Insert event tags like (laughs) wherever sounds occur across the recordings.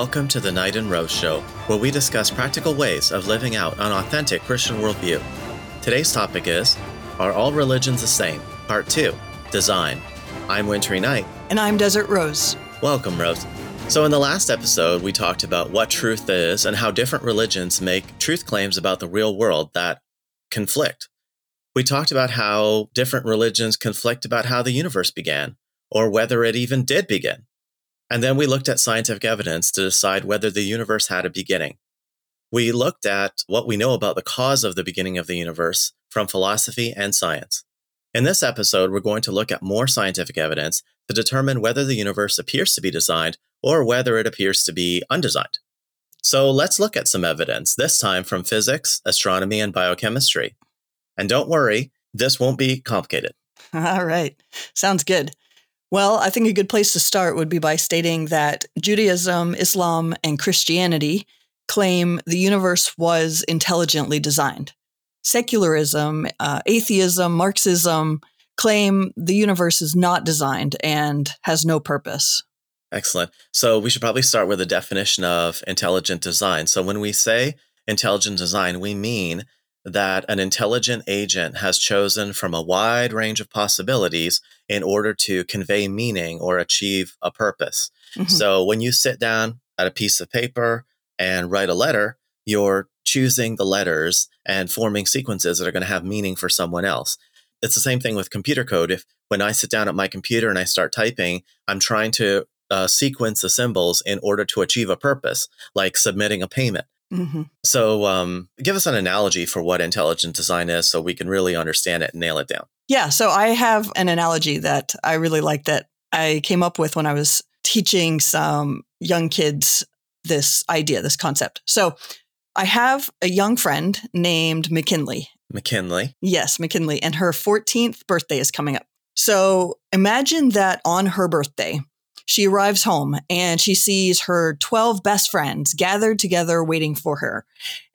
Welcome to the Knight and Rose Show, where we discuss practical ways of living out an authentic Christian worldview. Today's topic is Are All Religions the Same? Part 2 Design. I'm Wintery Knight. And I'm Desert Rose. Welcome, Rose. So, in the last episode, we talked about what truth is and how different religions make truth claims about the real world that conflict. We talked about how different religions conflict about how the universe began, or whether it even did begin. And then we looked at scientific evidence to decide whether the universe had a beginning. We looked at what we know about the cause of the beginning of the universe from philosophy and science. In this episode, we're going to look at more scientific evidence to determine whether the universe appears to be designed or whether it appears to be undesigned. So let's look at some evidence, this time from physics, astronomy, and biochemistry. And don't worry, this won't be complicated. (laughs) All right. Sounds good. Well, I think a good place to start would be by stating that Judaism, Islam, and Christianity claim the universe was intelligently designed. Secularism, uh, atheism, Marxism claim the universe is not designed and has no purpose. Excellent. So we should probably start with a definition of intelligent design. So when we say intelligent design, we mean that an intelligent agent has chosen from a wide range of possibilities in order to convey meaning or achieve a purpose. Mm-hmm. So when you sit down at a piece of paper and write a letter, you're choosing the letters and forming sequences that are going to have meaning for someone else. It's the same thing with computer code. If when I sit down at my computer and I start typing, I'm trying to uh, sequence the symbols in order to achieve a purpose, like submitting a payment. Mm-hmm. So, um, give us an analogy for what intelligent design is so we can really understand it and nail it down. Yeah. So, I have an analogy that I really like that I came up with when I was teaching some young kids this idea, this concept. So, I have a young friend named McKinley. McKinley? Yes, McKinley. And her 14th birthday is coming up. So, imagine that on her birthday, she arrives home and she sees her 12 best friends gathered together waiting for her.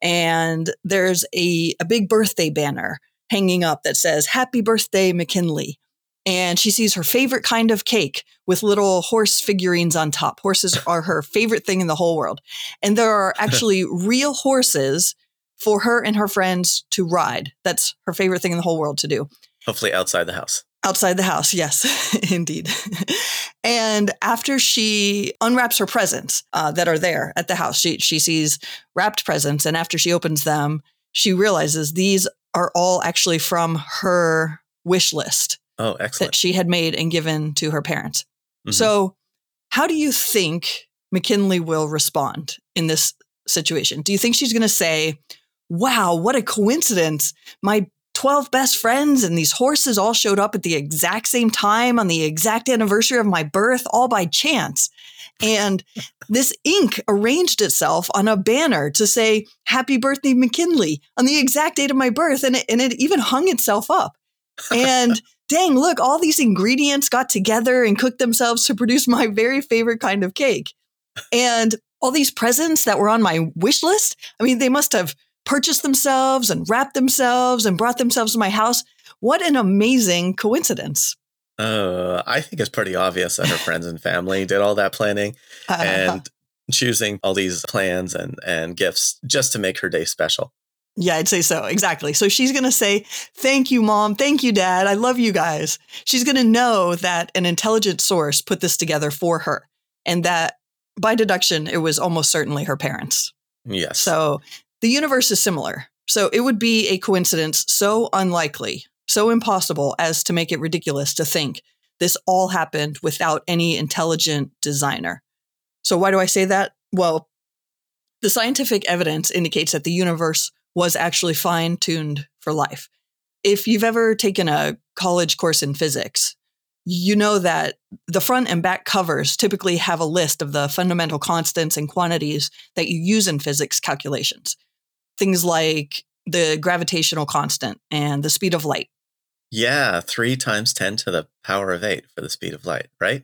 And there's a, a big birthday banner hanging up that says, Happy Birthday, McKinley. And she sees her favorite kind of cake with little horse figurines on top. Horses (laughs) are her favorite thing in the whole world. And there are (laughs) actually real horses for her and her friends to ride. That's her favorite thing in the whole world to do. Hopefully outside the house. Outside the house, yes, (laughs) indeed. and after she unwraps her presents uh, that are there at the house, she she sees wrapped presents, and after she opens them, she realizes these are all actually from her wish list. Oh, excellent! That she had made and given to her parents. Mm-hmm. So, how do you think McKinley will respond in this situation? Do you think she's going to say, "Wow, what a coincidence! My 12 best friends and these horses all showed up at the exact same time on the exact anniversary of my birth, all by chance. And this ink arranged itself on a banner to say, Happy birthday, McKinley, on the exact date of my birth. And it, and it even hung itself up. And (laughs) dang, look, all these ingredients got together and cooked themselves to produce my very favorite kind of cake. And all these presents that were on my wish list, I mean, they must have purchased themselves and wrapped themselves and brought themselves to my house. What an amazing coincidence. Uh, I think it's pretty obvious that her (laughs) friends and family did all that planning uh, and choosing all these plans and, and gifts just to make her day special. Yeah, I'd say so. Exactly. So she's going to say, Thank you, mom. Thank you, dad. I love you guys. She's going to know that an intelligent source put this together for her and that by deduction, it was almost certainly her parents. Yes. So the universe is similar. So it would be a coincidence so unlikely, so impossible as to make it ridiculous to think this all happened without any intelligent designer. So why do I say that? Well, the scientific evidence indicates that the universe was actually fine tuned for life. If you've ever taken a college course in physics, you know that the front and back covers typically have a list of the fundamental constants and quantities that you use in physics calculations things like the gravitational constant and the speed of light. Yeah, three times 10 to the power of eight for the speed of light, right?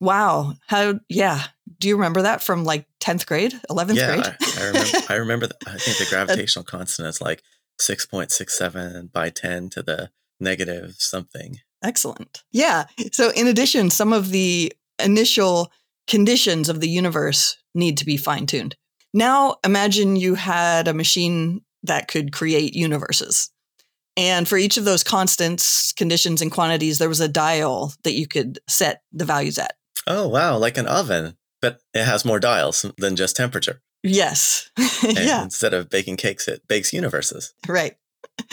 Wow. How, yeah. Do you remember that from like 10th grade, 11th yeah, grade? I, I remember, (laughs) I remember, the, I think the gravitational constant is like 6.67 by 10 to the negative something. Excellent. Yeah. So, in addition, some of the initial conditions of the universe need to be fine tuned. Now, imagine you had a machine that could create universes. And for each of those constants, conditions, and quantities, there was a dial that you could set the values at. Oh, wow. Like an oven, but it has more dials than just temperature. Yes. (laughs) yeah. Instead of baking cakes, it bakes universes. Right. (laughs)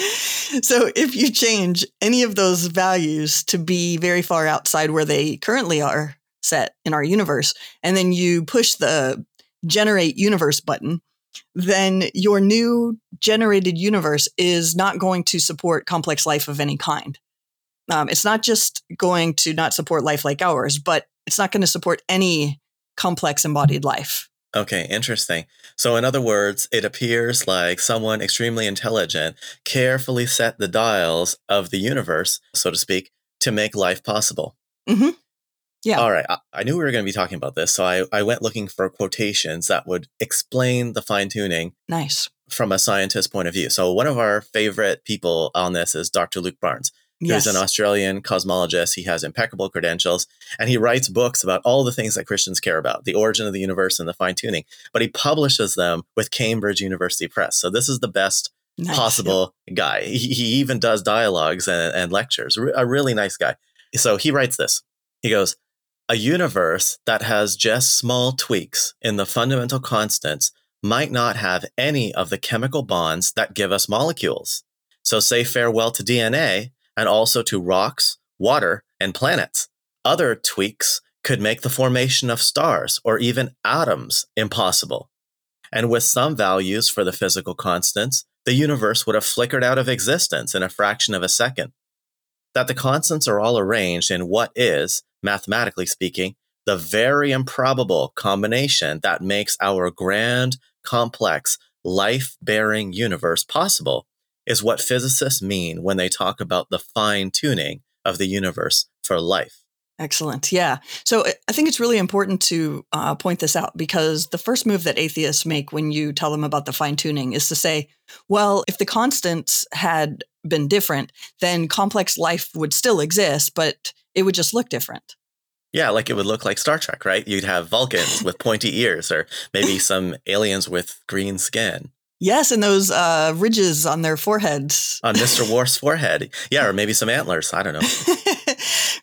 So if you change any of those values to be very far outside where they currently are set in our universe, and then you push the generate universe button, then your new generated universe is not going to support complex life of any kind. Um, it's not just going to not support life like ours, but it's not going to support any complex embodied life. Okay, interesting. So, in other words, it appears like someone extremely intelligent carefully set the dials of the universe, so to speak, to make life possible. Mm-hmm. Yeah. All right. I, I knew we were going to be talking about this. So, I, I went looking for quotations that would explain the fine tuning. Nice. From a scientist point of view. So, one of our favorite people on this is Dr. Luke Barnes. Yes. He's an Australian cosmologist. He has impeccable credentials and he writes books about all the things that Christians care about the origin of the universe and the fine tuning. But he publishes them with Cambridge University Press. So this is the best nice. possible guy. He, he, even does dialogues and, and lectures. A really nice guy. So he writes this. He goes, A universe that has just small tweaks in the fundamental constants might not have any of the chemical bonds that give us molecules. So say farewell to DNA and also to rocks, water, and planets. Other tweaks could make the formation of stars or even atoms impossible. And with some values for the physical constants, the universe would have flickered out of existence in a fraction of a second. That the constants are all arranged in what is, mathematically speaking, the very improbable combination that makes our grand, complex, life bearing universe possible is what physicists mean when they talk about the fine tuning of the universe for life. Excellent. Yeah. So I think it's really important to uh, point this out because the first move that atheists make when you tell them about the fine tuning is to say, well, if the constants had been different, then complex life would still exist, but it would just look different. Yeah, like it would look like Star Trek, right? You'd have Vulcans with (laughs) pointy ears, or maybe (laughs) some aliens with green skin. Yes, and those uh, ridges on their foreheads. On Mr. (laughs) Worf's forehead. Yeah, or maybe some antlers. I don't know.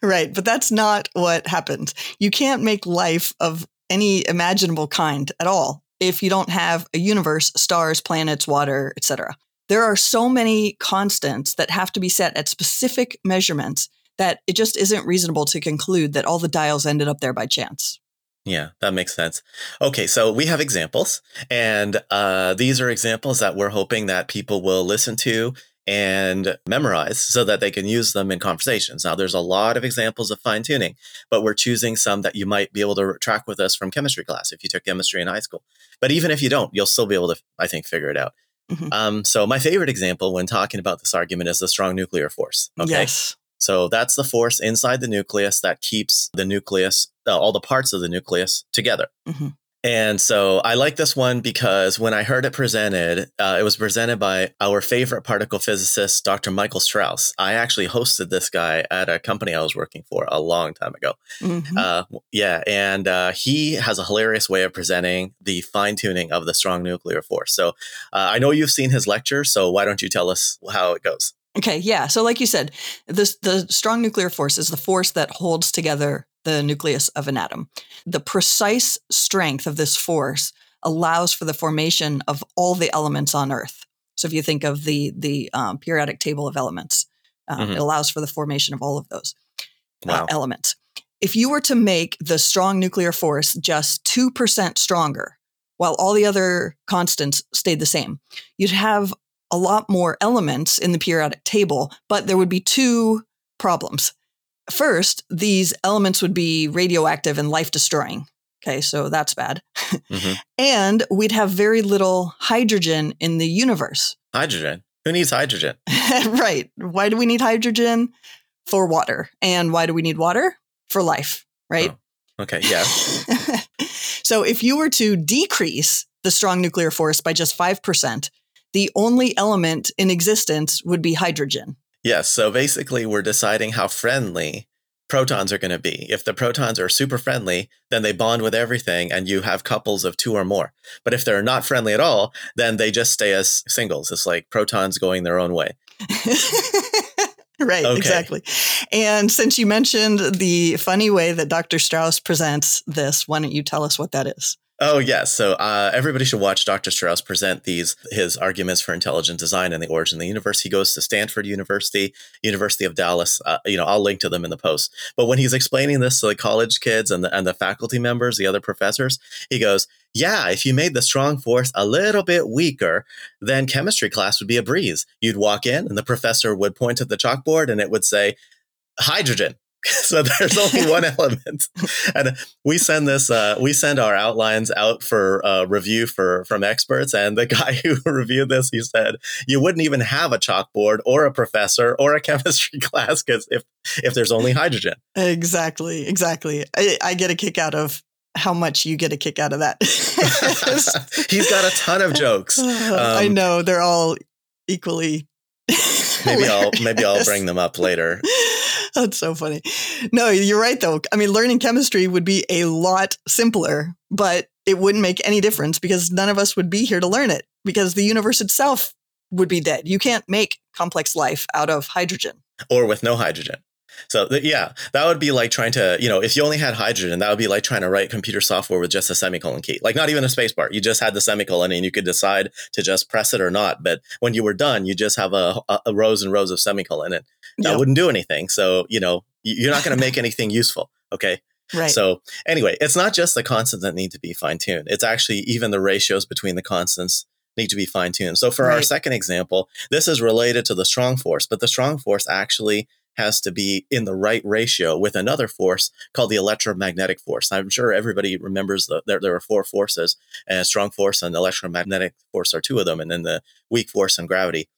right, but that's not what happened. You can't make life of any imaginable kind at all if you don't have a universe, stars, planets, water, etc. There are so many constants that have to be set at specific measurements that it just isn't reasonable to conclude that all the dials ended up there by chance. Yeah, that makes sense. Okay, so we have examples, and uh, these are examples that we're hoping that people will listen to and memorize so that they can use them in conversations. Now, there's a lot of examples of fine tuning, but we're choosing some that you might be able to track with us from chemistry class if you took chemistry in high school. But even if you don't, you'll still be able to, I think, figure it out. Mm-hmm. Um, so, my favorite example when talking about this argument is the strong nuclear force. Okay. Yes. So that's the force inside the nucleus that keeps the nucleus, uh, all the parts of the nucleus together. Mm-hmm. And so I like this one because when I heard it presented, uh, it was presented by our favorite particle physicist, Dr. Michael Strauss. I actually hosted this guy at a company I was working for a long time ago. Mm-hmm. Uh, yeah. And uh, he has a hilarious way of presenting the fine tuning of the strong nuclear force. So uh, I know you've seen his lecture. So why don't you tell us how it goes? Okay, yeah. So, like you said, this, the strong nuclear force is the force that holds together the nucleus of an atom. The precise strength of this force allows for the formation of all the elements on Earth. So, if you think of the the um, periodic table of elements, um, mm-hmm. it allows for the formation of all of those uh, wow. uh, elements. If you were to make the strong nuclear force just two percent stronger, while all the other constants stayed the same, you'd have a lot more elements in the periodic table, but there would be two problems. First, these elements would be radioactive and life destroying. Okay, so that's bad. Mm-hmm. (laughs) and we'd have very little hydrogen in the universe. Hydrogen? Who needs hydrogen? (laughs) right. Why do we need hydrogen? For water. And why do we need water? For life, right? Oh, okay, yeah. (laughs) so if you were to decrease the strong nuclear force by just 5%, the only element in existence would be hydrogen. Yes. So basically, we're deciding how friendly protons are going to be. If the protons are super friendly, then they bond with everything and you have couples of two or more. But if they're not friendly at all, then they just stay as singles. It's like protons going their own way. (laughs) right, okay. exactly. And since you mentioned the funny way that Dr. Strauss presents this, why don't you tell us what that is? Oh yes, so uh, everybody should watch Dr. Strauss present these his arguments for intelligent design and the origin of the universe. He goes to Stanford University, University of Dallas. Uh, you know, I'll link to them in the post. But when he's explaining this to the college kids and the and the faculty members, the other professors, he goes, "Yeah, if you made the strong force a little bit weaker, then chemistry class would be a breeze. You'd walk in, and the professor would point at the chalkboard, and it would say." Hydrogen, (laughs) so there's only one (laughs) element. And we send this uh, we send our outlines out for uh, review for from experts. And the (laughs) guy who reviewed this he said you wouldn't even have a chalkboard or a professor or a chemistry class because if if there's only hydrogen. Exactly exactly. I, I get a kick out of how much you get a kick out of that. He's got a ton of jokes. Um, i know they're all equally maybe I'll maybe I'll bring them up later. (laughs) That's so funny. No, you're right though. I mean, learning chemistry would be a lot simpler, but it wouldn't make any difference because none of us would be here to learn it because the universe itself would be dead. You can't make complex life out of hydrogen or with no hydrogen. So th- yeah, that would be like trying to, you know, if you only had hydrogen, that would be like trying to write computer software with just a semicolon key. Like not even a spacebar. You just had the semicolon and you could decide to just press it or not. But when you were done, you just have a, a, a rows and rows of semicolon and that yep. wouldn't do anything. So, you know, you're not going to make (laughs) anything useful. Okay. Right. So anyway, it's not just the constants that need to be fine tuned. It's actually even the ratios between the constants need to be fine tuned. So for right. our second example, this is related to the strong force, but the strong force actually has to be in the right ratio with another force called the electromagnetic force. I'm sure everybody remembers that there, there are four forces, and strong force and electromagnetic force are two of them, and then the weak force and gravity.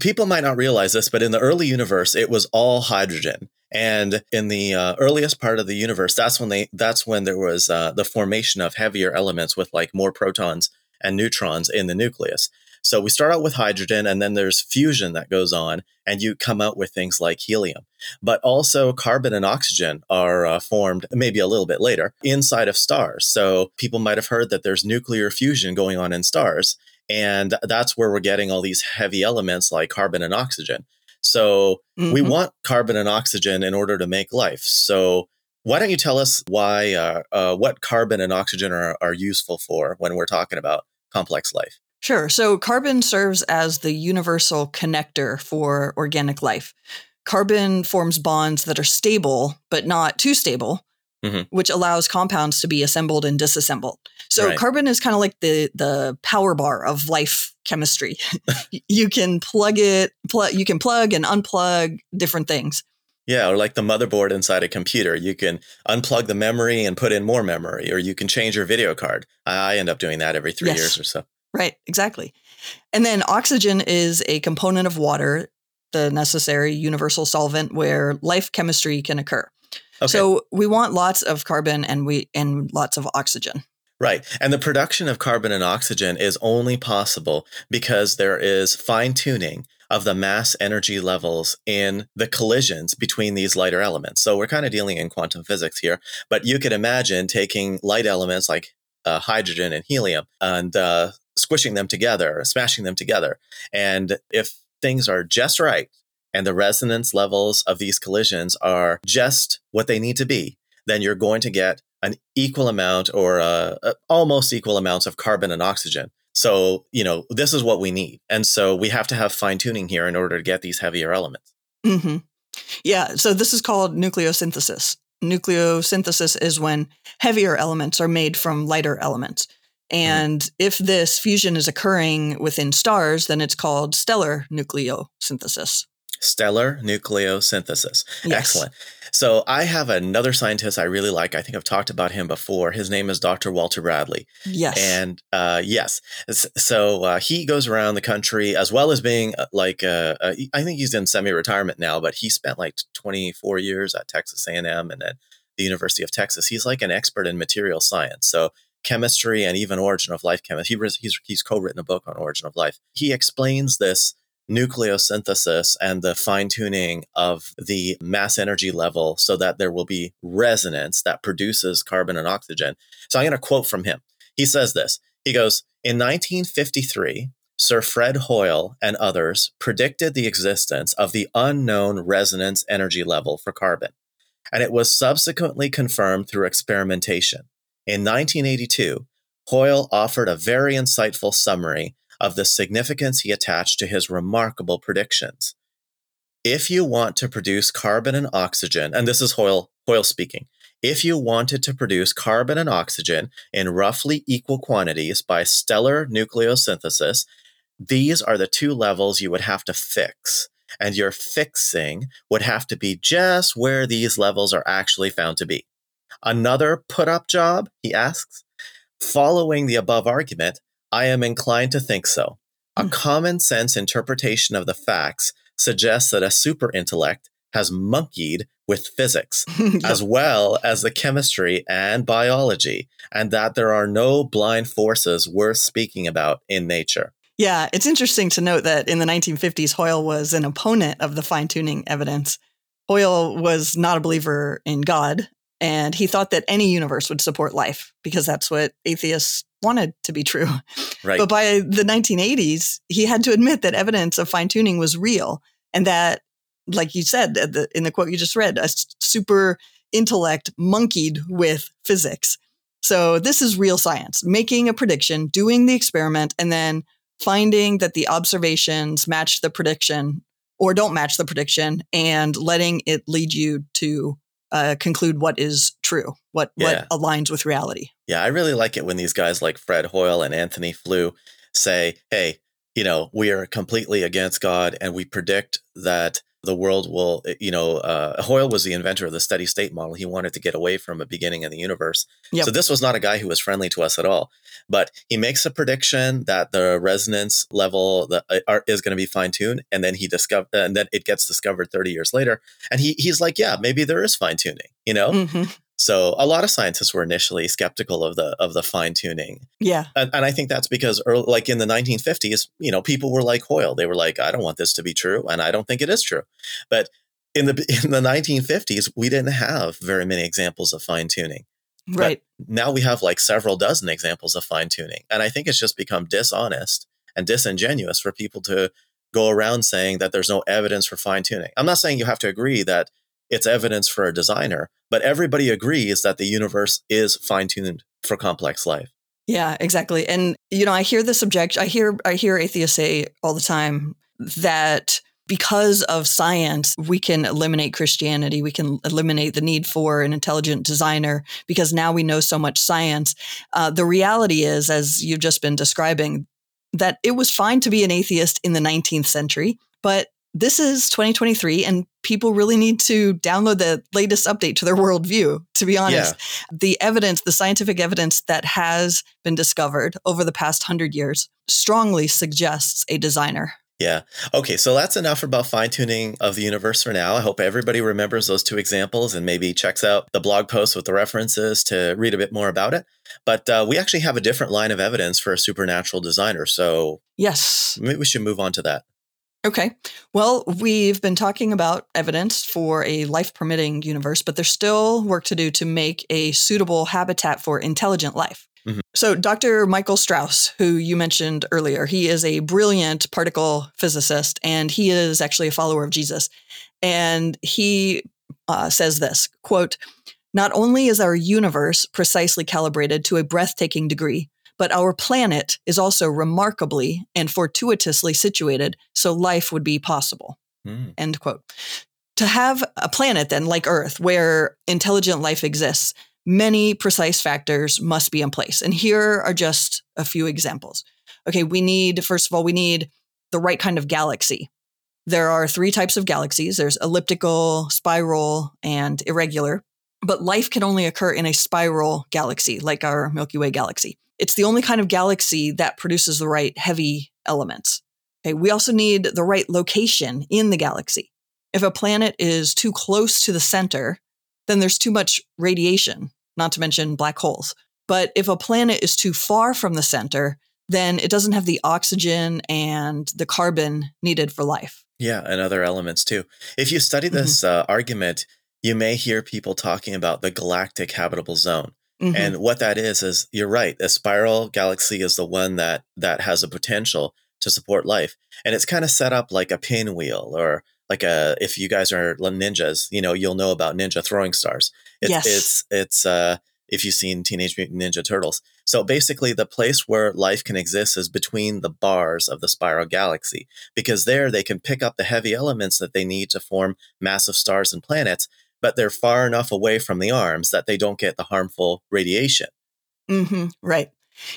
People might not realize this, but in the early universe, it was all hydrogen. And in the uh, earliest part of the universe, that's when they that's when there was uh, the formation of heavier elements with like more protons and neutrons in the nucleus. So we start out with hydrogen and then there's fusion that goes on and you come out with things like helium. But also carbon and oxygen are uh, formed maybe a little bit later inside of stars. So people might have heard that there's nuclear fusion going on in stars. And that's where we're getting all these heavy elements like carbon and oxygen. So mm-hmm. we want carbon and oxygen in order to make life. So why don't you tell us why, uh, uh, what carbon and oxygen are, are useful for when we're talking about complex life? Sure. So carbon serves as the universal connector for organic life. Carbon forms bonds that are stable, but not too stable, mm-hmm. which allows compounds to be assembled and disassembled. So right. carbon is kind of like the the power bar of life chemistry. (laughs) you can plug it, pl- you can plug and unplug different things. Yeah, or like the motherboard inside a computer. You can unplug the memory and put in more memory, or you can change your video card. I end up doing that every three yes. years or so. Right, exactly. And then oxygen is a component of water, the necessary universal solvent where life chemistry can occur. Okay. So we want lots of carbon and we and lots of oxygen. Right. And the production of carbon and oxygen is only possible because there is fine tuning of the mass energy levels in the collisions between these lighter elements. So we're kind of dealing in quantum physics here, but you could imagine taking light elements like uh, hydrogen and helium and uh, squishing them together, smashing them together. And if things are just right and the resonance levels of these collisions are just what they need to be, then you're going to get an equal amount or uh, almost equal amounts of carbon and oxygen. So, you know, this is what we need. And so we have to have fine tuning here in order to get these heavier elements. Mm-hmm. Yeah. So this is called nucleosynthesis. Nucleosynthesis is when heavier elements are made from lighter elements. Mm-hmm. And if this fusion is occurring within stars, then it's called stellar nucleosynthesis. Stellar nucleosynthesis. Yes. Excellent. So I have another scientist I really like. I think I've talked about him before. His name is Dr. Walter Bradley. Yes. And uh, yes, so uh, he goes around the country as well as being uh, like uh, uh, I think he's in semi-retirement now, but he spent like 24 years at Texas A&M and at the University of Texas. He's like an expert in material science. So chemistry and even origin of life chemistry. He, he's, he's co-written a book on origin of life. He explains this nucleosynthesis and the fine tuning of the mass energy level so that there will be resonance that produces carbon and oxygen. So I'm going to quote from him. He says this He goes, In 1953, Sir Fred Hoyle and others predicted the existence of the unknown resonance energy level for carbon, and it was subsequently confirmed through experimentation. In 1982, Hoyle offered a very insightful summary of the significance he attached to his remarkable predictions. If you want to produce carbon and oxygen, and this is Hoyle, Hoyle speaking, if you wanted to produce carbon and oxygen in roughly equal quantities by stellar nucleosynthesis, these are the two levels you would have to fix. And your fixing would have to be just where these levels are actually found to be. Another put up job, he asks. Following the above argument, I am inclined to think so. A hmm. common sense interpretation of the facts suggests that a super intellect has monkeyed with physics (laughs) yep. as well as the chemistry and biology, and that there are no blind forces worth speaking about in nature. Yeah, it's interesting to note that in the 1950s, Hoyle was an opponent of the fine tuning evidence. Hoyle was not a believer in God, and he thought that any universe would support life because that's what atheists wanted to be true. Right. But by the 1980s, he had to admit that evidence of fine tuning was real and that, like you said in the quote you just read, a super intellect monkeyed with physics. So this is real science, making a prediction, doing the experiment, and then finding that the observations match the prediction or don't match the prediction and letting it lead you to uh, conclude what is true, what yeah. what aligns with reality. Yeah, I really like it when these guys like Fred Hoyle and Antony Flew say, "Hey, you know, we are completely against God, and we predict that the world will, eh, you know, uh, Hoyle was the inventor of the steady state model. He wanted to get away from a beginning in the universe. Yep. So this was not a guy who was friendly to us at all. But he makes a prediction that the resonance level that uh, is going to be fine tuned, and then he discover, and then it gets discovered 30 years later. And he he's like, yeah, maybe there is fine tuning, you know. Mm-hmm. So a lot of scientists were initially skeptical of the of the fine tuning. Yeah, and, and, I think that's because, early, like in the 1950s, you know, people were like Hoyle. They were like, I don't want this to be true, and I don't think it is true. But in the in the 1950s, we didn't have very many examples of fine tuning. Right but now we have like several dozen examples of fine tuning, and I think it's just become dishonest and disingenuous for people to go around saying that there's no evidence for fine tuning. I'm not saying you have to agree that it's evidence for a designer, but everybody agrees that the universe is fine tuned for complex life. Yeah, exactly. And you know, I hear this objection. I hear I hear atheists say all the time that because of science, we can eliminate Christianity. We can eliminate the need for an intelligent designer because now we know so much science. Uh, the reality is, as you've just been describing, that it was fine to be an atheist in the 19th century, but this is 2023 and people really need to download the latest update to their worldview to be honest yeah. the evidence the scientific evidence that has been discovered over the past 100 years strongly suggests a designer yeah. Okay. So that's enough about fine tuning of the universe for now. I hope everybody remembers those two examples and maybe checks out the blog post with the references to read a bit more about it. But uh, we actually have a different line of evidence for a supernatural designer. So, yes, maybe we should move on to that. Okay. Well, we've been talking about evidence for a life permitting universe, but there's still work to do to make a suitable habitat for intelligent life. Mm-hmm. So, Dr. Michael Strauss, who you mentioned earlier, he is a brilliant particle physicist and he is actually a follower of Jesus. And he uh, says this quote, not only is our universe precisely calibrated to a breathtaking degree, but our planet is also remarkably and fortuitously situated so life would be possible. Mm. End quote. To have a planet then like Earth where intelligent life exists, many precise factors must be in place. And here are just a few examples. Okay, we need, first of all, we need the right kind of galaxy. There are three types of galaxies there's elliptical, spiral, and irregular. But life can only occur in a spiral galaxy, like our Milky Way galaxy. It's the only kind of galaxy that produces the right heavy elements. Okay, we also need the right location in the galaxy. If a planet is too close to the center, then there's too much radiation, not to mention black holes. But if a planet is too far from the center, then it doesn't have the oxygen and the carbon needed for life. Yeah, and other elements too. If you study Mm-hmm. this uh, argument, you may hear people talking about the galactic habitable zone. Mhm. And what that is is you're right. A spiral galaxy is the one that that has a potential to support life, and it's kind of set up like a pinwheel or like a. If you guys are ninjas, you know you'll know about ninja throwing stars. It's, Yes. it's it's uh if you've seen Teenage Mutant Ninja Turtles. So basically, the place where life can exist is between the bars of the spiral galaxy, because there they can pick up the heavy elements that they need to form massive stars and planets, but they're far enough away from the arms that they don't get the harmful radiation. hmm Right.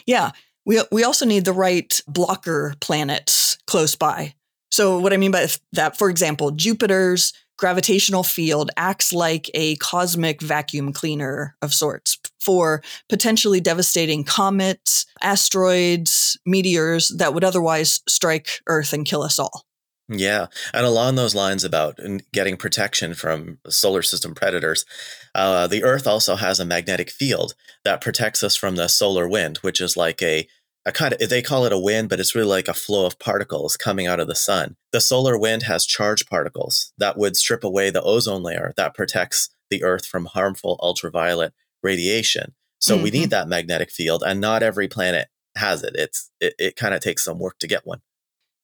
Yeah. We, we also need the right blocker planets close by. So, what I mean by that, for example, Jupiter's gravitational field acts like a cosmic vacuum cleaner of sorts for potentially devastating comets, asteroids, meteors that would otherwise strike Earth and kill us all. Yeah. And along those lines about getting protection from solar system predators, uh, the Earth also has a magnetic field that protects us from the solar wind, which is like a, a kind of, they call it a wind, but it's really like a flow of particles coming out of the sun. The solar wind has charged particles that would strip away the ozone layer that protects the Earth from harmful ultraviolet radiation. So we Mhm. need that magnetic field, and not every planet has it. It's it, it kind of takes some work to get one.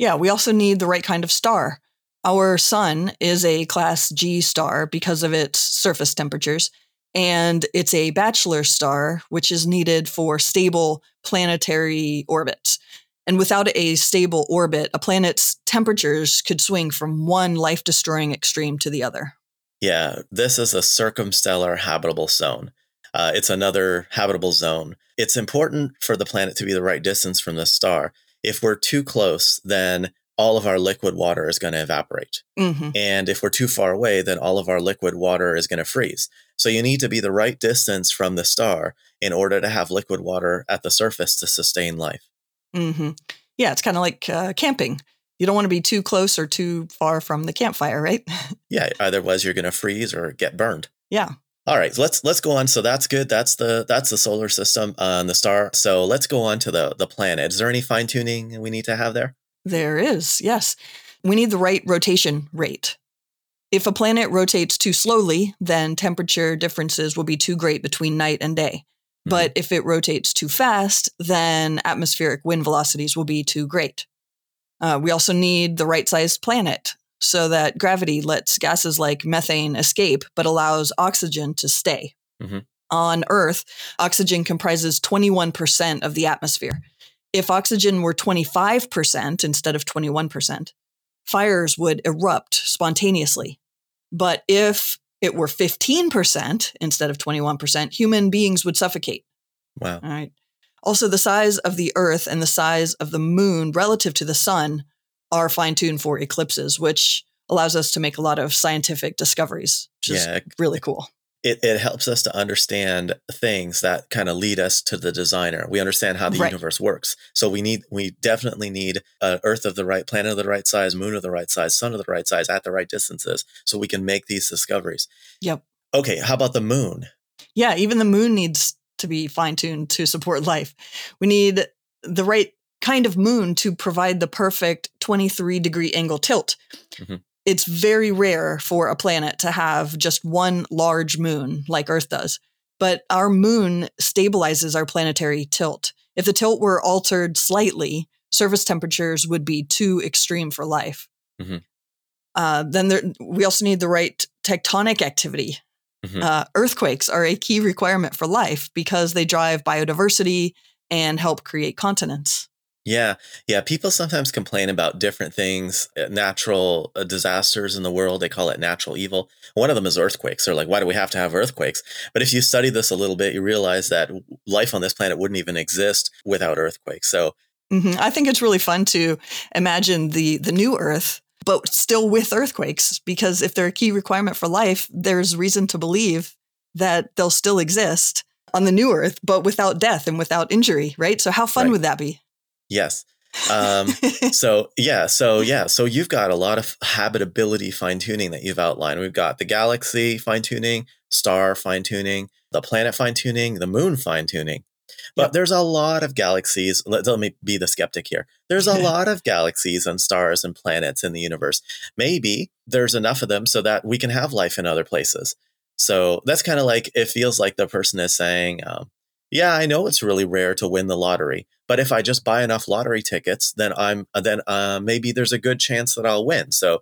Yeah, we also need the right kind of star. Our sun is a class G star because of its surface temperatures, and it's a bachelor star, which is needed for stable planetary orbits. And without a stable orbit, a planet's temperatures could swing from one life destroying extreme to the other. Yeah, this is a circumstellar habitable zone. Uh, it's another habitable zone. It's important for the planet to be the right distance from the star. If we're too close, then all of our liquid water is going to evaporate. hmm And if we're too far away, then all of our liquid water is going to freeze. So you need to be the right distance from the star in order to have liquid water at the surface to sustain life. hmm Yeah, it's kind of like uh, camping. You don't want to be too close or too far from the campfire, right? (laughs) Yeah, otherwise you're going to freeze or get burned. yeah. All right, let's let's go on. So that's good. That's the that's the solar system uh, and the star. So let's go on to the the planet. Is there any fine tuning we need to have there? There is, yes. We need the right rotation rate. If a planet rotates too slowly, then temperature differences will be too great between night and day. But if it rotates too fast, then atmospheric wind velocities will be too great. Uh, we also need the right sized planet so that gravity lets gases like methane escape but allows oxygen to stay. Mhm. On Earth, oxygen comprises 21% of the atmosphere. If oxygen were 25% instead of 21%, fires would erupt spontaneously. But if it were 15% instead of 21%, human beings would suffocate. Wow. All right. Also, the size of the Earth and the size of the moon relative to the sun are fine tuned for eclipses, which allows us to make a lot of scientific discoveries, which is Yeah, really cool. it it helps us to understand things that kind of lead us to the designer. We understand how the Right. universe works. So we need we definitely need uh, Earth of the right planet of the right size, moon of the right size, sun of the right size at the right distances, so we can make these discoveries. Yep. Okay, how about the moon? Yeah, even the moon needs to be fine tuned to support life. We need the right kind of moon to provide the perfect 23 degree angle tilt. Mhm. It's very rare for a planet to have just one large moon like Earth does, but our moon stabilizes our planetary tilt. If the tilt were altered slightly, surface temperatures would be too extreme for life. Mhm. Uh, then there, we also need the right tectonic activity Mhm. uh, earthquakes are a key requirement for life because they drive biodiversity and help create continents. Yeah, yeah. People sometimes complain about different things, uh, natural uh, disasters in the world. They call it natural evil. One of them is earthquakes. They're like, why do we have to have earthquakes? But if you study this a little bit, you realize that life on this planet wouldn't even exist without earthquakes. So, Mhm. I think it's really fun to imagine the the new Earth, but still with earthquakes, because if they're a key requirement for life, there's reason to believe that they'll still exist on the new Earth, but without death and without injury, right? So how fun Right. would that be? Yes. Um, so yeah, so yeah, so you've got a lot of habitability fine tuning that you've outlined. We've got the galaxy fine tuning, star fine tuning, the planet fine tuning, the moon fine tuning. But Yep. there's a lot of galaxies. Let, let me be the skeptic here. There's a (laughs) lot of galaxies and stars and planets in the universe. Maybe there's enough of them so that we can have life in other places. So that's kind of like it feels like the person is saying, um, "Yeah, I know it's really rare to win the lottery, but if I just buy enough lottery tickets, then I'm then uh, maybe there's a good chance that I'll win." So,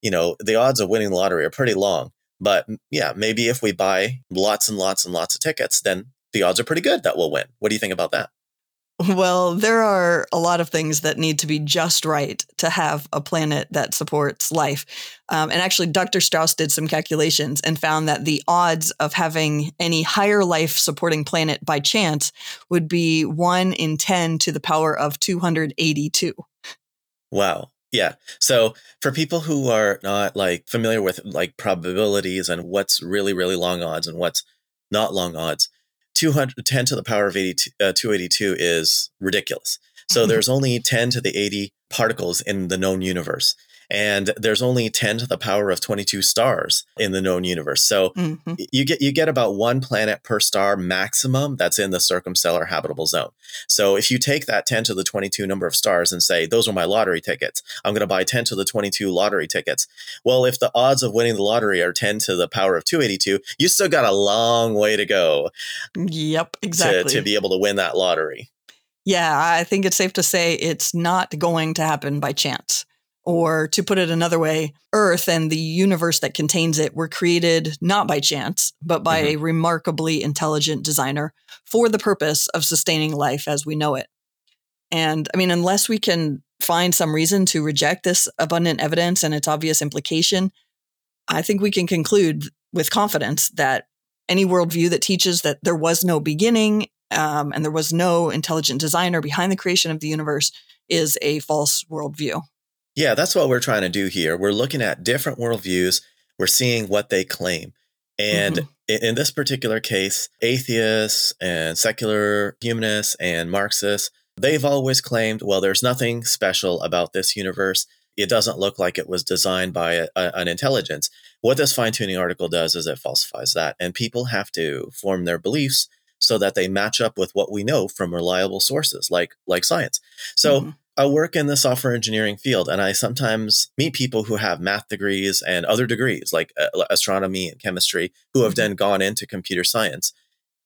you know, the odds of winning the lottery are pretty long. But yeah, maybe if we buy lots and lots and lots of tickets, then the odds are pretty good that we'll win. What do you think about that? Well, there are a lot of things that need to be just right to have a planet that supports life. Um, and actually, Dr. Strauss did some calculations and found that the odds of having any higher life supporting planet by chance would be 1 in 10 to the power of 282. Wow. Yeah. So for people who are not like familiar with like probabilities and what's really, really long odds and what's not long odds, 210 to the power of 82, uh, 282 is ridiculous. So there's only 10 to the 80 particles in the known universe. And there's only 10 to the power of 22 stars in the known universe. So Mhm. you get you get about one planet per star maximum that's in the circumstellar habitable zone. So if you take that 10 to the 22 number of stars and say those are my lottery tickets, I'm going to buy 10 to the 22 lottery tickets. Well, if the odds of winning the lottery are 10 to the power of 282, you still got a long way to go Yep, exactly. to, to be able to win that lottery. Yeah, I think it's safe to say it's not going to happen by chance. Or to put it another way, Earth and the universe that contains it were created not by chance, but by a remarkably intelligent designer for the purpose of sustaining life as we know it. And I mean, unless we can find some reason to reject this abundant evidence and its obvious implication, I think we can conclude with confidence that any worldview that teaches that there was no beginning um, and there was no intelligent designer behind the creation of the universe is a false worldview. Yeah, that's what we're trying to do here. We're looking at different worldviews, we're seeing what they claim. And Mhm. in, in this particular case, atheists and secular humanists and Marxists, they've always claimed, well, there's nothing special about this universe. It doesn't look like it was designed by a, a- an intelligence. What this fine tuning article does is it falsifies that. And people have to form their beliefs so that they match up with what we know from reliable sources like, like science. So, Mhm. I work in the software engineering field, and I sometimes meet people who have math degrees and other degrees like uh, astronomy and chemistry who have Mhm. then gone into computer science.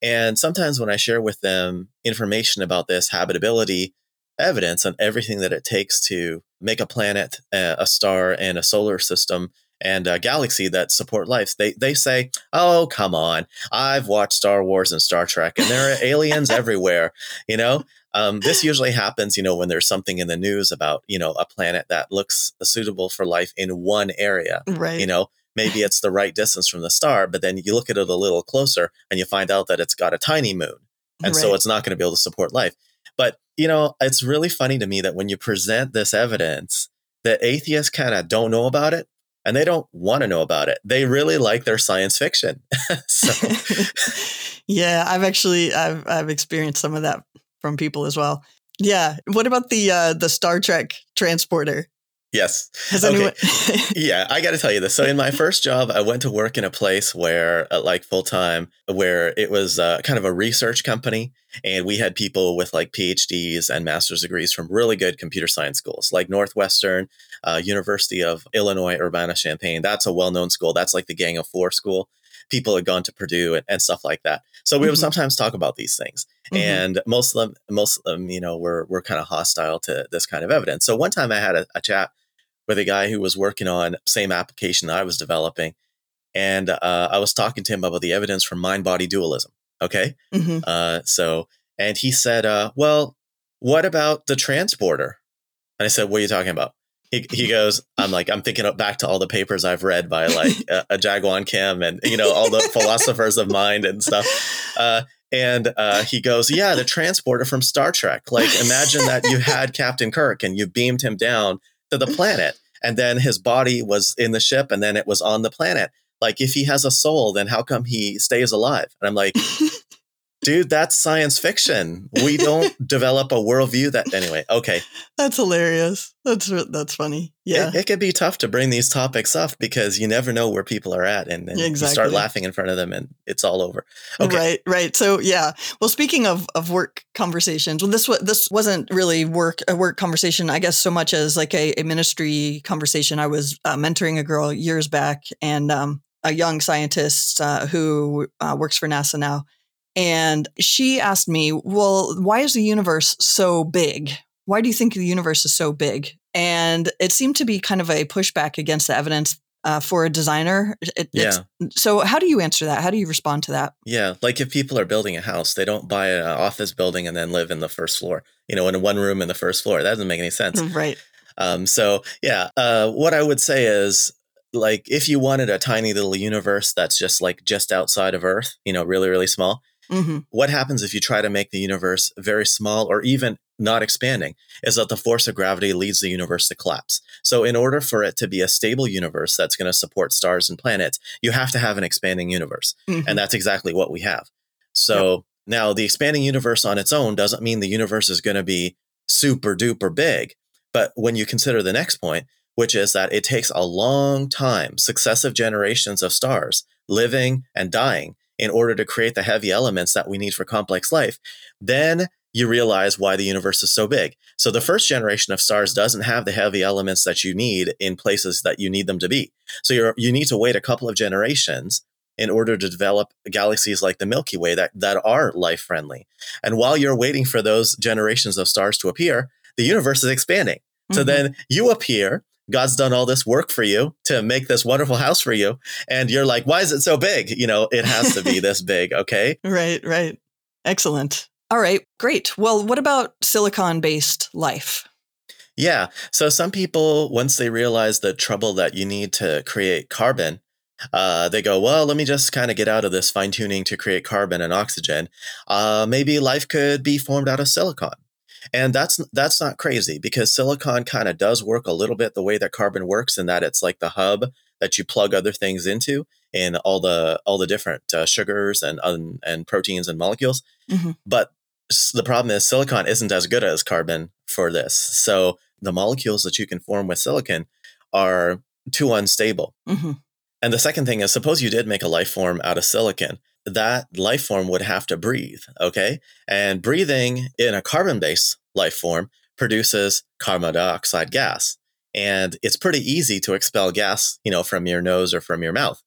And sometimes when I share with them information about this habitability evidence and everything that it takes to make a planet, uh, a star, and a solar system and a galaxy that support life, they, they say, Oh, come on. I've watched Star Wars and Star Trek, and there are (laughs) aliens everywhere, you know? Um, this usually happens, you know, when there's something in the news about, you know, a planet that looks suitable for life in one area. Right. You know, maybe it's the right distance from the star, but then you look at it a little closer and you find out that it's got a tiny moon. And so it's not going to be able to support life. But, you know, it's really funny to me that when you present this evidence, that atheists kind of don't know about it and they don't want to know about it. They really like their science fiction. (laughs) (laughs) yeah, I've actually I've I've experienced some of that from people as well. Yeah. What about the uh, the Star Trek transporter? Yes. Has Okay. anyone? yeah, I got to tell you this. So, in my first job, I went to work in a place where, uh, like full time, where it was uh, kind of a research company. And we had people with like PhDs and master's degrees from really good computer science schools, like Northwestern, uh, University of Illinois Urbana Champaign. That's a well known school. That's like the Gang of Four school. People had gone to Purdue and, and stuff like that. So we would Mhm. sometimes talk about these things Mhm. and most of them most of them you know were were kind of hostile to this kind of evidence so one time i had a, a chat with a guy who was working on same application that i was developing and uh, i was talking to him about the evidence from mind body dualism okay Mhm. uh, so and he said uh, well what about the transporter and i said what are you talking about he, he (laughs) goes i'm like i'm thinking back to all the papers i've read by like (laughs) uh, a Jaegwon Kim and you know all the philosophers of mind and stuff uh, and uh, he goes, "Yeah, the transporter from Star Trek. Like, imagine that you had Captain Kirk and you beamed him down to the planet, and then his body was in the ship, and then it was on the planet. Like, if he has a soul, then how come he stays alive?" And I'm like, (laughs) dude, that's science fiction. We don't (laughs) develop a worldview that anyway. Okay, that's hilarious. That's that's funny. Yeah, it, it can be tough to bring these topics up because you never know where people are at, and then exactly. you start laughing in front of them, and it's all over. Okay. Right, right. So yeah. Well, speaking of of work conversations, well, this was this wasn't really work a work conversation, I guess, so much as like a, a ministry conversation. I was uh, mentoring a girl years back, and um, a young scientist uh, who uh, works for NASA now and she asked me, Well, why is the universe so big? Why do you think the universe is so big? And it seemed to be kind of a pushback against the evidence uh, for a designer. It, yeah. So, how do you answer that? How do you respond to that? Yeah. Like if people are building a house, they don't buy an office building and then live in the first floor, you know, in one room in the first floor. That doesn't make any sense. Right. Um, so, yeah. Uh, what I would say is, like, if you wanted a tiny little universe that's just like just outside of Earth, you know, really, really small, Mm-hmm. What happens if you try to make the universe very small or even not expanding is that the force of gravity leads the universe to collapse. So, in order for it to be a stable universe that's going to support stars and planets, you have to have an expanding universe. Mm-hmm. And that's exactly what we have. So, yep. now the expanding universe on its own doesn't mean the universe is going to be super duper big. But when you consider the next point, which is that it takes a long time, successive generations of stars living and dying in order to create the heavy elements that we need for complex life, then you realize why the universe is so big. So the first generation of stars doesn't have the heavy elements that you need in places that you need them to be. So you you need to wait a couple of generations in order to develop galaxies like the Milky Way that, that are life friendly. And while you're waiting for those generations of stars to appear, the universe is expanding. Mm-hmm. So then you appear God's done all this work for you to make this wonderful house for you. And you're like, why is it so big? You know, it has to be this big. (laughs) Okay. (laughs) Right, right. Excellent. All right, great. Well, what about silicon based life? Yeah. So some people, once they realize the trouble that you need to create carbon, uh, they go, well, let me just kind of get out of this fine tuning to create carbon and oxygen. Uh, maybe life could be formed out of silicon. And that's that's not crazy because silicon kind of does work a little bit the way that carbon works in that it's like the hub that you plug other things into in all the all the different uh, sugars and um, and proteins and molecules. Mm-hmm. But the problem is silicon isn't as good as carbon for this. So the molecules that you can form with silicon are too unstable. Mm-hmm. And the second thing is suppose you did make a life form out of silicon that life form would have to breathe. Okay. And breathing in a carbon based life form produces carbon dioxide gas. And it's pretty easy to expel gas, you know, from your nose or from your mouth.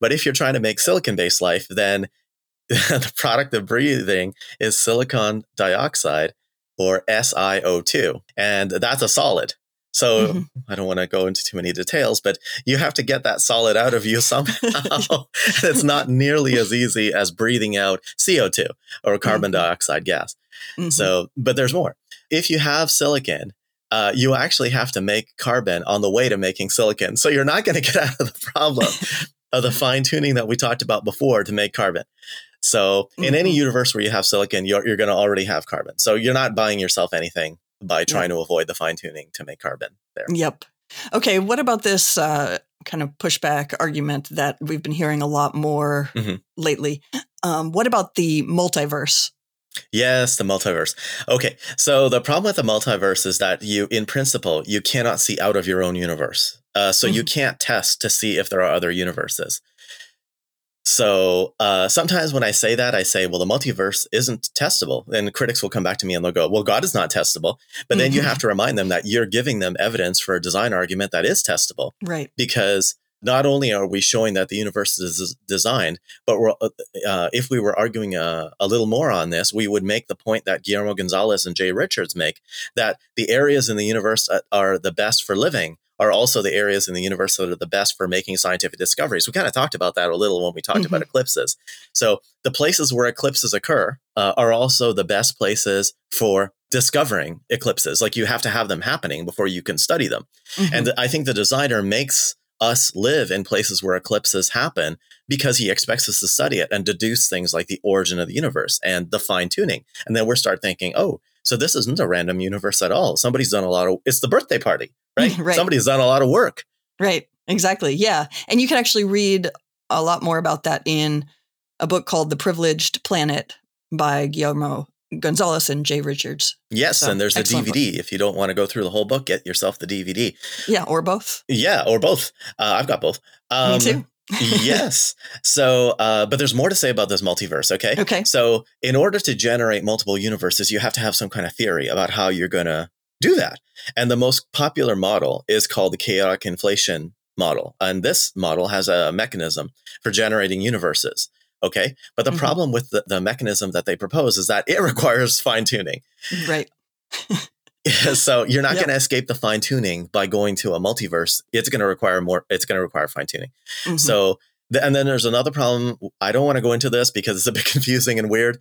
But if you're trying to make silicon based life, then (laughs) the product of breathing is silicon dioxide or SiO2. And that's a solid. So mm-hmm. I don't want to go into too many details, but you have to get that solid out of you somehow. (laughs) it's not nearly as easy as breathing out CO2 or carbon mm-hmm. dioxide gas. Mm-hmm. So, but there's more. If you have silicon, uh, you actually have to make carbon on the way to making silicon. So you're not going to get out of the problem of the fine tuning that we talked about before to make carbon. So in any mm-hmm. universe where you have silicon, you're, you're going to already have carbon. So you're not buying yourself anything by trying to avoid the fine tuning to make carbon there. Yep. Okay. What about this uh, kind of pushback argument that we've been hearing a lot more mm-hmm. lately? Um, what about the multiverse? Yes, the multiverse. Okay, so the problem with the multiverse is that you, in principle, you cannot see out of your own universe. Uh, so mm-hmm. you can't test to see if there are other universes. So uh, sometimes when I say that, I say, well, the multiverse isn't testable. And critics will come back to me and they'll go, well, God is not testable. But then mm-hmm. you have to remind them that you're giving them evidence for a design argument that is testable. Right. Because not only are we showing that the universe is designed, but we're, uh, uh, if we were arguing a, uh, a, little more on this, we would make the point that Guillermo Gonzalez and Jay Richards make that the areas in the universe are the best for living are also the areas in the universe that are the best for making scientific discoveries. We kind of talked about that a little when we talked mm-hmm. about eclipses. So the places where eclipses occur uh, are also the best places for discovering eclipses. Like you have to have them happening before you can study them. Mm-hmm. And I think the designer makes us live in places where eclipses happen because he expects us to study it and deduce things like the origin of the universe and the fine tuning. And then we start thinking, oh, so this isn't a random universe at all. Somebody's done a lot of it's the birthday party, (laughs) right? right. Somebody's done a lot of work. Right. Exactly. Yeah. And you can actually read a lot more about that in a book called The Privileged Planet by Guillermo Gonzalez and Jay Richards. Yes, So, and there's a excellent book. DVD. If you don't want to go through the whole book, get yourself the DVD. Yeah, or both. Yeah, or both. Uh, I've got both. Um, Me too. Yes. So, uh, but there's more to say about this multiverse. Okay. Okay. So, in order to generate multiple universes, you have to have some kind of theory about how you're going to do that. And the most popular model is called the chaotic inflation model. And this model has a mechanism for generating universes. Okay. But the Mhm. problem with the, the mechanism that they propose is that it (laughs) requires fine tuning. Right. (laughs) (laughs) so you're not Yep. going to escape the fine tuning by going to a multiverse. It's going to require more, it's going to require fine tuning. Mhm. So, and then there's another problem. I don't want to go into this because it's a bit (laughs) confusing and weird,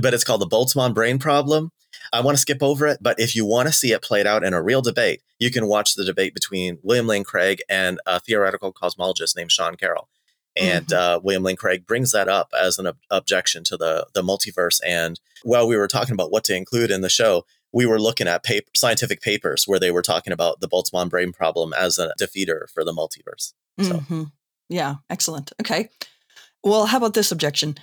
but it's called the Boltzmann brain problem. I want to skip over it, but if you want to see it played out in a real debate, you can watch the debate between William Lane Craig and a theoretical cosmologist named Sean Carroll. And uh, William Lane Craig brings that up as an ob- objection to the the multiverse. And while we were talking about what to include in the show, we were looking at paper, scientific papers where they were talking about the Boltzmann brain problem as a defeater for the multiverse. So. Mhm. Yeah, excellent. Okay. Well, how about this objection?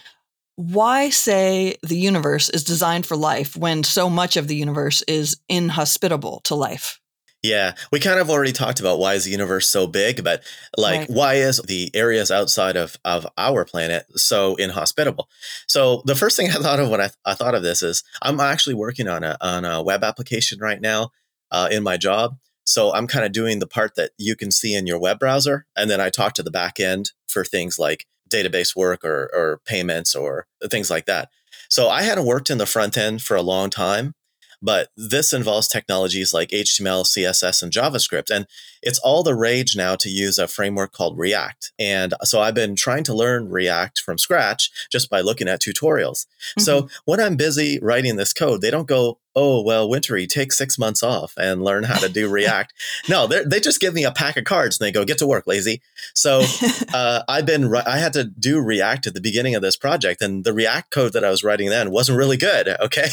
Why say the universe is designed for life when so much of the universe is inhospitable to life? Yeah, we kind of already talked about why is the universe so big, but like Right. why is the areas outside of of our planet so inhospitable? So the first thing (laughs) I thought of when I, I thought of this is I'm actually working on a on a web application right now uh, in my job. So I'm kind of doing the part that you can see in your web browser, and then I talk to the back end for things like database work or or payments or things like that. So I hadn't worked in the front end for a long time, but this involves technologies like HTML, CSS, and JavaScript. And it's all the rage now to use a framework called React. And so I've been trying to learn React from scratch just by looking at tutorials. So mm-hmm. when I'm busy writing this code, they don't go, oh, well, Wintery, take six months off and learn how to do (laughs) React. no, they they just give me a pack of cards and they go, get to work, lazy. So (laughs) uh, I've been I had to do React at the beginning of this project, and the React code that I was writing then wasn't really good. (laughs) Okay,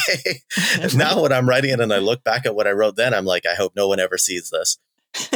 now when I'm writing it and I look back at what I wrote then, I'm like, I hope no one ever sees this.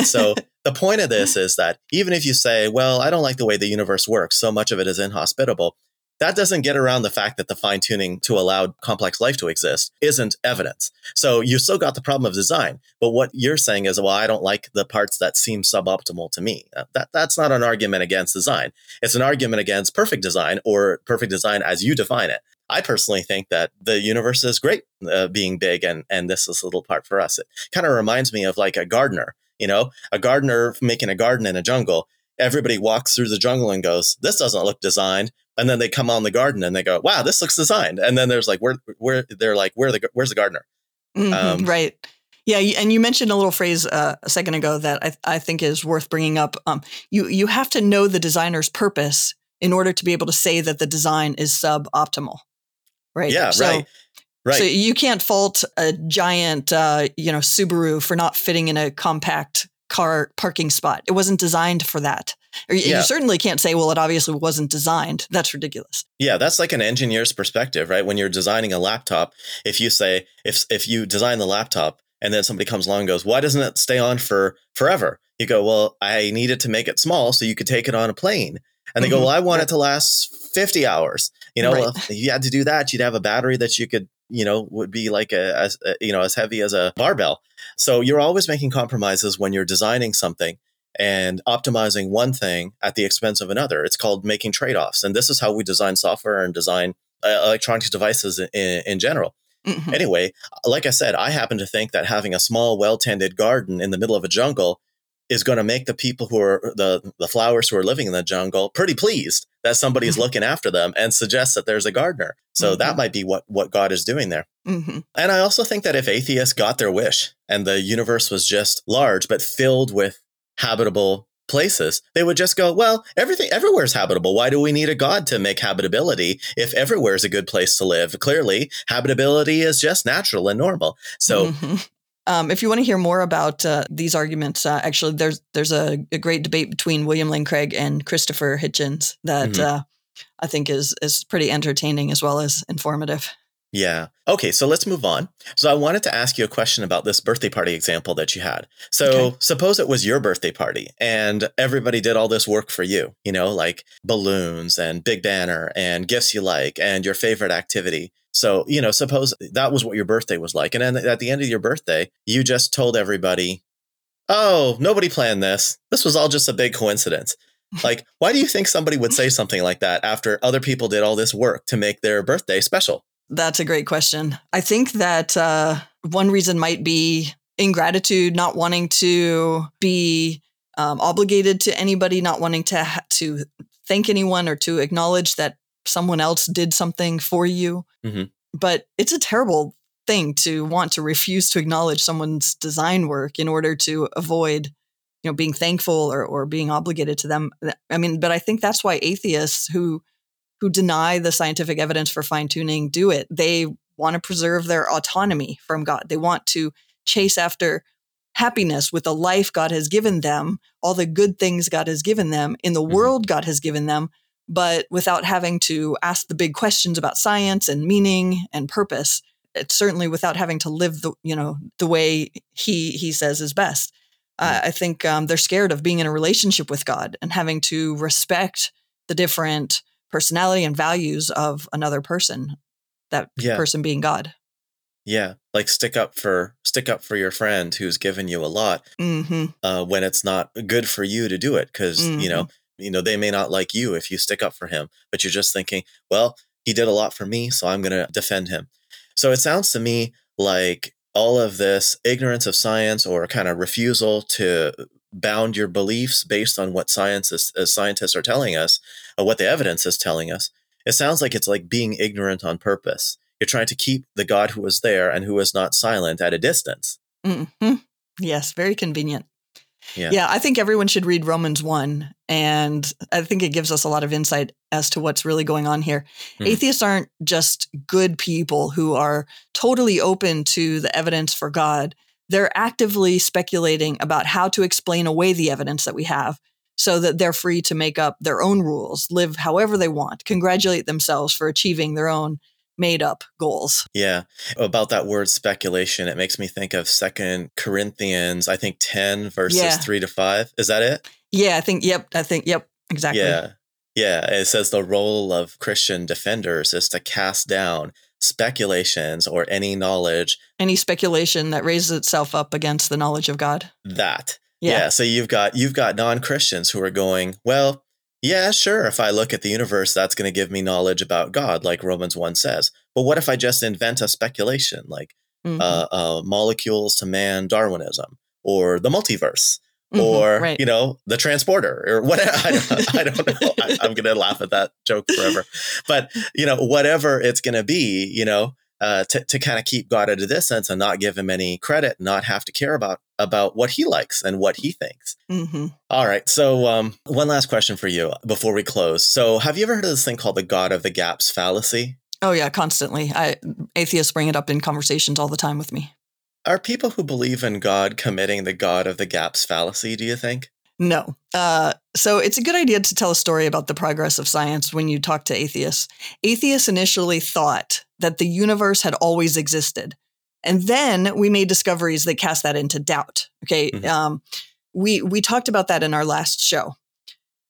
So the point of this is that even if you say, well, I don't like the way the universe works, so much of it is inhospitable. That doesn't get around the fact that the fine tuning to allow complex life to exist isn't evidence. So you still got the problem of design. But what you're saying is, well, I don't like the parts that seem suboptimal to me. Uh, That, that's not an argument against design. It's an argument against perfect design or perfect design as you define it. I personally think that the universe is great uh, being big and, and this is a little part for us. It kind of reminds me of like a gardener, you know, a gardener making a garden in a jungle. Everybody walks through the jungle and goes, this doesn't look designed. And then they come on the garden and they go, wow, this looks designed. And then there's like, where, where they're like, where the, where's the gardener? Mhm, Um, right. Yeah, and you mentioned a little phrase uh, a second ago that I, I think is worth bringing up. Um, you you have to know the designer's purpose in order to be able to say that the design is suboptimal. Right. Yeah, So, right. Right. So you can't fault a giant, uh, you know, Subaru for not fitting in a compact car parking spot. It wasn't designed for that. Or you, certainly can't say, well, it obviously wasn't designed. That's ridiculous. Yeah, that's like an engineer's perspective, right? When you're designing a laptop, if you say if if you design the laptop and then somebody comes along and goes, "Why doesn't it stay on for forever?" You go, "Well, I needed to make it small so you could take it on a plane." And they go, Mhm. "Well, I want it to last 50 hours." You know, Right. well, if you had to do that, you'd have a battery that you could, you know, would be like a as uh, you know, as heavy as a barbell. So you're always making compromises when you're designing something and optimizing one thing at the expense of another. It's called making trade offs. And this is how we design software and design uh, electronics devices in, in general. Mhm. Anyway, like I said, I happen to think that having a small, well tended garden in the middle of a jungle is going to make the people who are the, the flowers who are living in the jungle pretty pleased that somebody is Mhm. looking after them and suggests that there's a gardener. So that Mhm. might be what, what God is doing there. Mhm. And I also think that if atheists got their wish and the universe was just large but filled with habitable places, they would just go, well, everything everywhere is habitable. Why do we need a god to make habitability if everywhere is a good place to live? Clearly, habitability is just natural and normal. So, Mhm. Um, if you want to hear more about uh, these arguments, uh, actually, there's there's a, a great debate between William Lane Craig and Christopher Hitchens that Mhm. uh, I think is is pretty entertaining as well as informative. Yeah. Okay, so let's move on. So, I wanted to ask you a question about this birthday party example that you had. So, Okay. suppose it was your birthday party and everybody did all this work for you, you know, like balloons and big banner and gifts you like and your favorite activity. So, you know, suppose that was what your birthday was like. And then at the end of your birthday, you just told everybody, oh, nobody planned this. This was all just a big coincidence. Like, why do you think somebody would say something like that after other people did all this work to make their birthday special? That's a great question. I think that uh, one reason might be ingratitude, not wanting to be um, obligated to anybody, not wanting to ha- to thank anyone or to acknowledge that someone else did something for you. Mm-hmm. But it's a terrible thing to want to refuse to acknowledge someone's design work in order to avoid you know being thankful or, or being obligated to them i mean but i think that's why atheists who who deny the scientific evidence for fine tuning do it they want to preserve their autonomy from god they want to chase after happiness with the life god has given them all the good things god has given them in the mm-hmm. world god has given them but without having to ask the big questions about science and meaning and purpose it's certainly without having to live the you know the way he he says is best. Uh, I think um, they're scared of being in a relationship with God and having to respect the different personality and values of another person. That yeah. person being God. Yeah, like stick up for stick up for your friend who's given you a lot mm-hmm. uh, when it's not good for you to do it because mm-hmm. you know mm-hmm. you know they may not like you if you stick up for him, but you're just thinking, well, he did a lot for me, so I'm going to defend him. So it sounds to me like all of this ignorance of science or kind of refusal to bound your beliefs based on what scientists, uh, scientists are telling us, or what the evidence is telling us. It sounds like it's like being ignorant on purpose. You're trying to keep the God who was there and who was not silent at a distance. Mm-hmm. Yes, very convenient. Yeah. yeah, I think everyone should read Romans 1. And I think it gives us a lot of insight as to what's really going on here. Mm. Atheists aren't just good people who are totally open to the evidence for God. They're actively speculating about how to explain away the evidence that we have so that they're free to make up their own rules, live however they want, congratulate themselves for achieving their own made up goals. Yeah. About that word speculation, it makes me think of Second Corinthians, I think 10 verses yeah. 3 to 5. Is that it? Yeah, I think yep, I think yep, exactly. Yeah. Yeah, it says the role of Christian defenders is to cast down speculations or any knowledge any speculation that raises itself up against the knowledge of God. That. Yeah. yeah so you've got you've got non-Christians who are going, well, yeah, sure. If I look at the universe, that's going to give me knowledge about God, like Romans 1 says. But what if I just invent a speculation like mm-hmm. uh, uh, molecules to man Darwinism or the multiverse? Mm-hmm, or right. you know the transporter or (laughs) whatever I don't, I don't know I, (laughs) i'm gonna laugh at that joke forever but you know whatever it's gonna be you know uh, to, to kind of keep God at a distance and not give him any credit, not have to care about about what he likes and what he thinks. Mm-hmm. All right. So, um, one last question for you before we close. So, have you ever heard of this thing called the God of the Gaps fallacy? Oh yeah, constantly. I atheists bring it up in conversations all the time with me. Are people who believe in God committing the God of the Gaps fallacy? Do you think? No. Uh, so it's a good idea to tell a story about the progress of science when you talk to atheists. Atheists initially thought that the universe had always existed. And then we made discoveries that cast that into doubt. Okay. Mm-hmm. Um, we, we talked about that in our last show.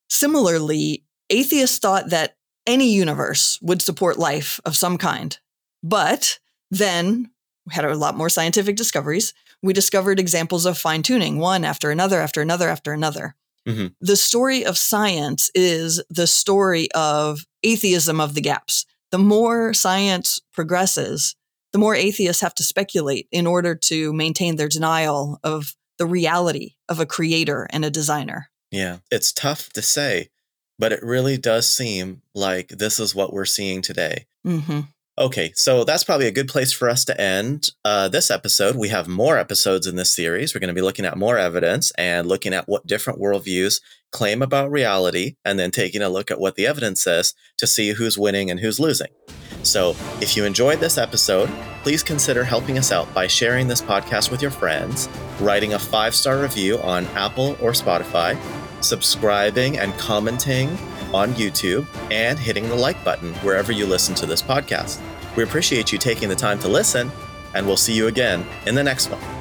Similarly, atheists thought that any universe would support life of some kind. But then had a lot more scientific discoveries we discovered examples of fine tuning, one after another, after another, after another. Mm-hmm. The story of science is the story of atheism of the gaps. The more science progresses, the more atheists have to speculate in order to maintain their denial of the reality of a creator and a designer. Yeah, it's tough to say, but it really does seem like this is what we're seeing today. Mm-hmm. Okay, so that's probably a good place for us to end uh, this episode. We have more episodes in this series. We're going to be looking at more evidence and looking at what different worldviews claim about reality, and then taking a look at what the evidence says to see who's winning and who's losing. So, if you enjoyed this episode, please consider helping us out by sharing this podcast with your friends, writing a five star review on Apple or Spotify, subscribing and commenting on YouTube, and hitting the like button wherever you listen to this podcast. We appreciate you taking the time to listen, and we'll see you again in the next one.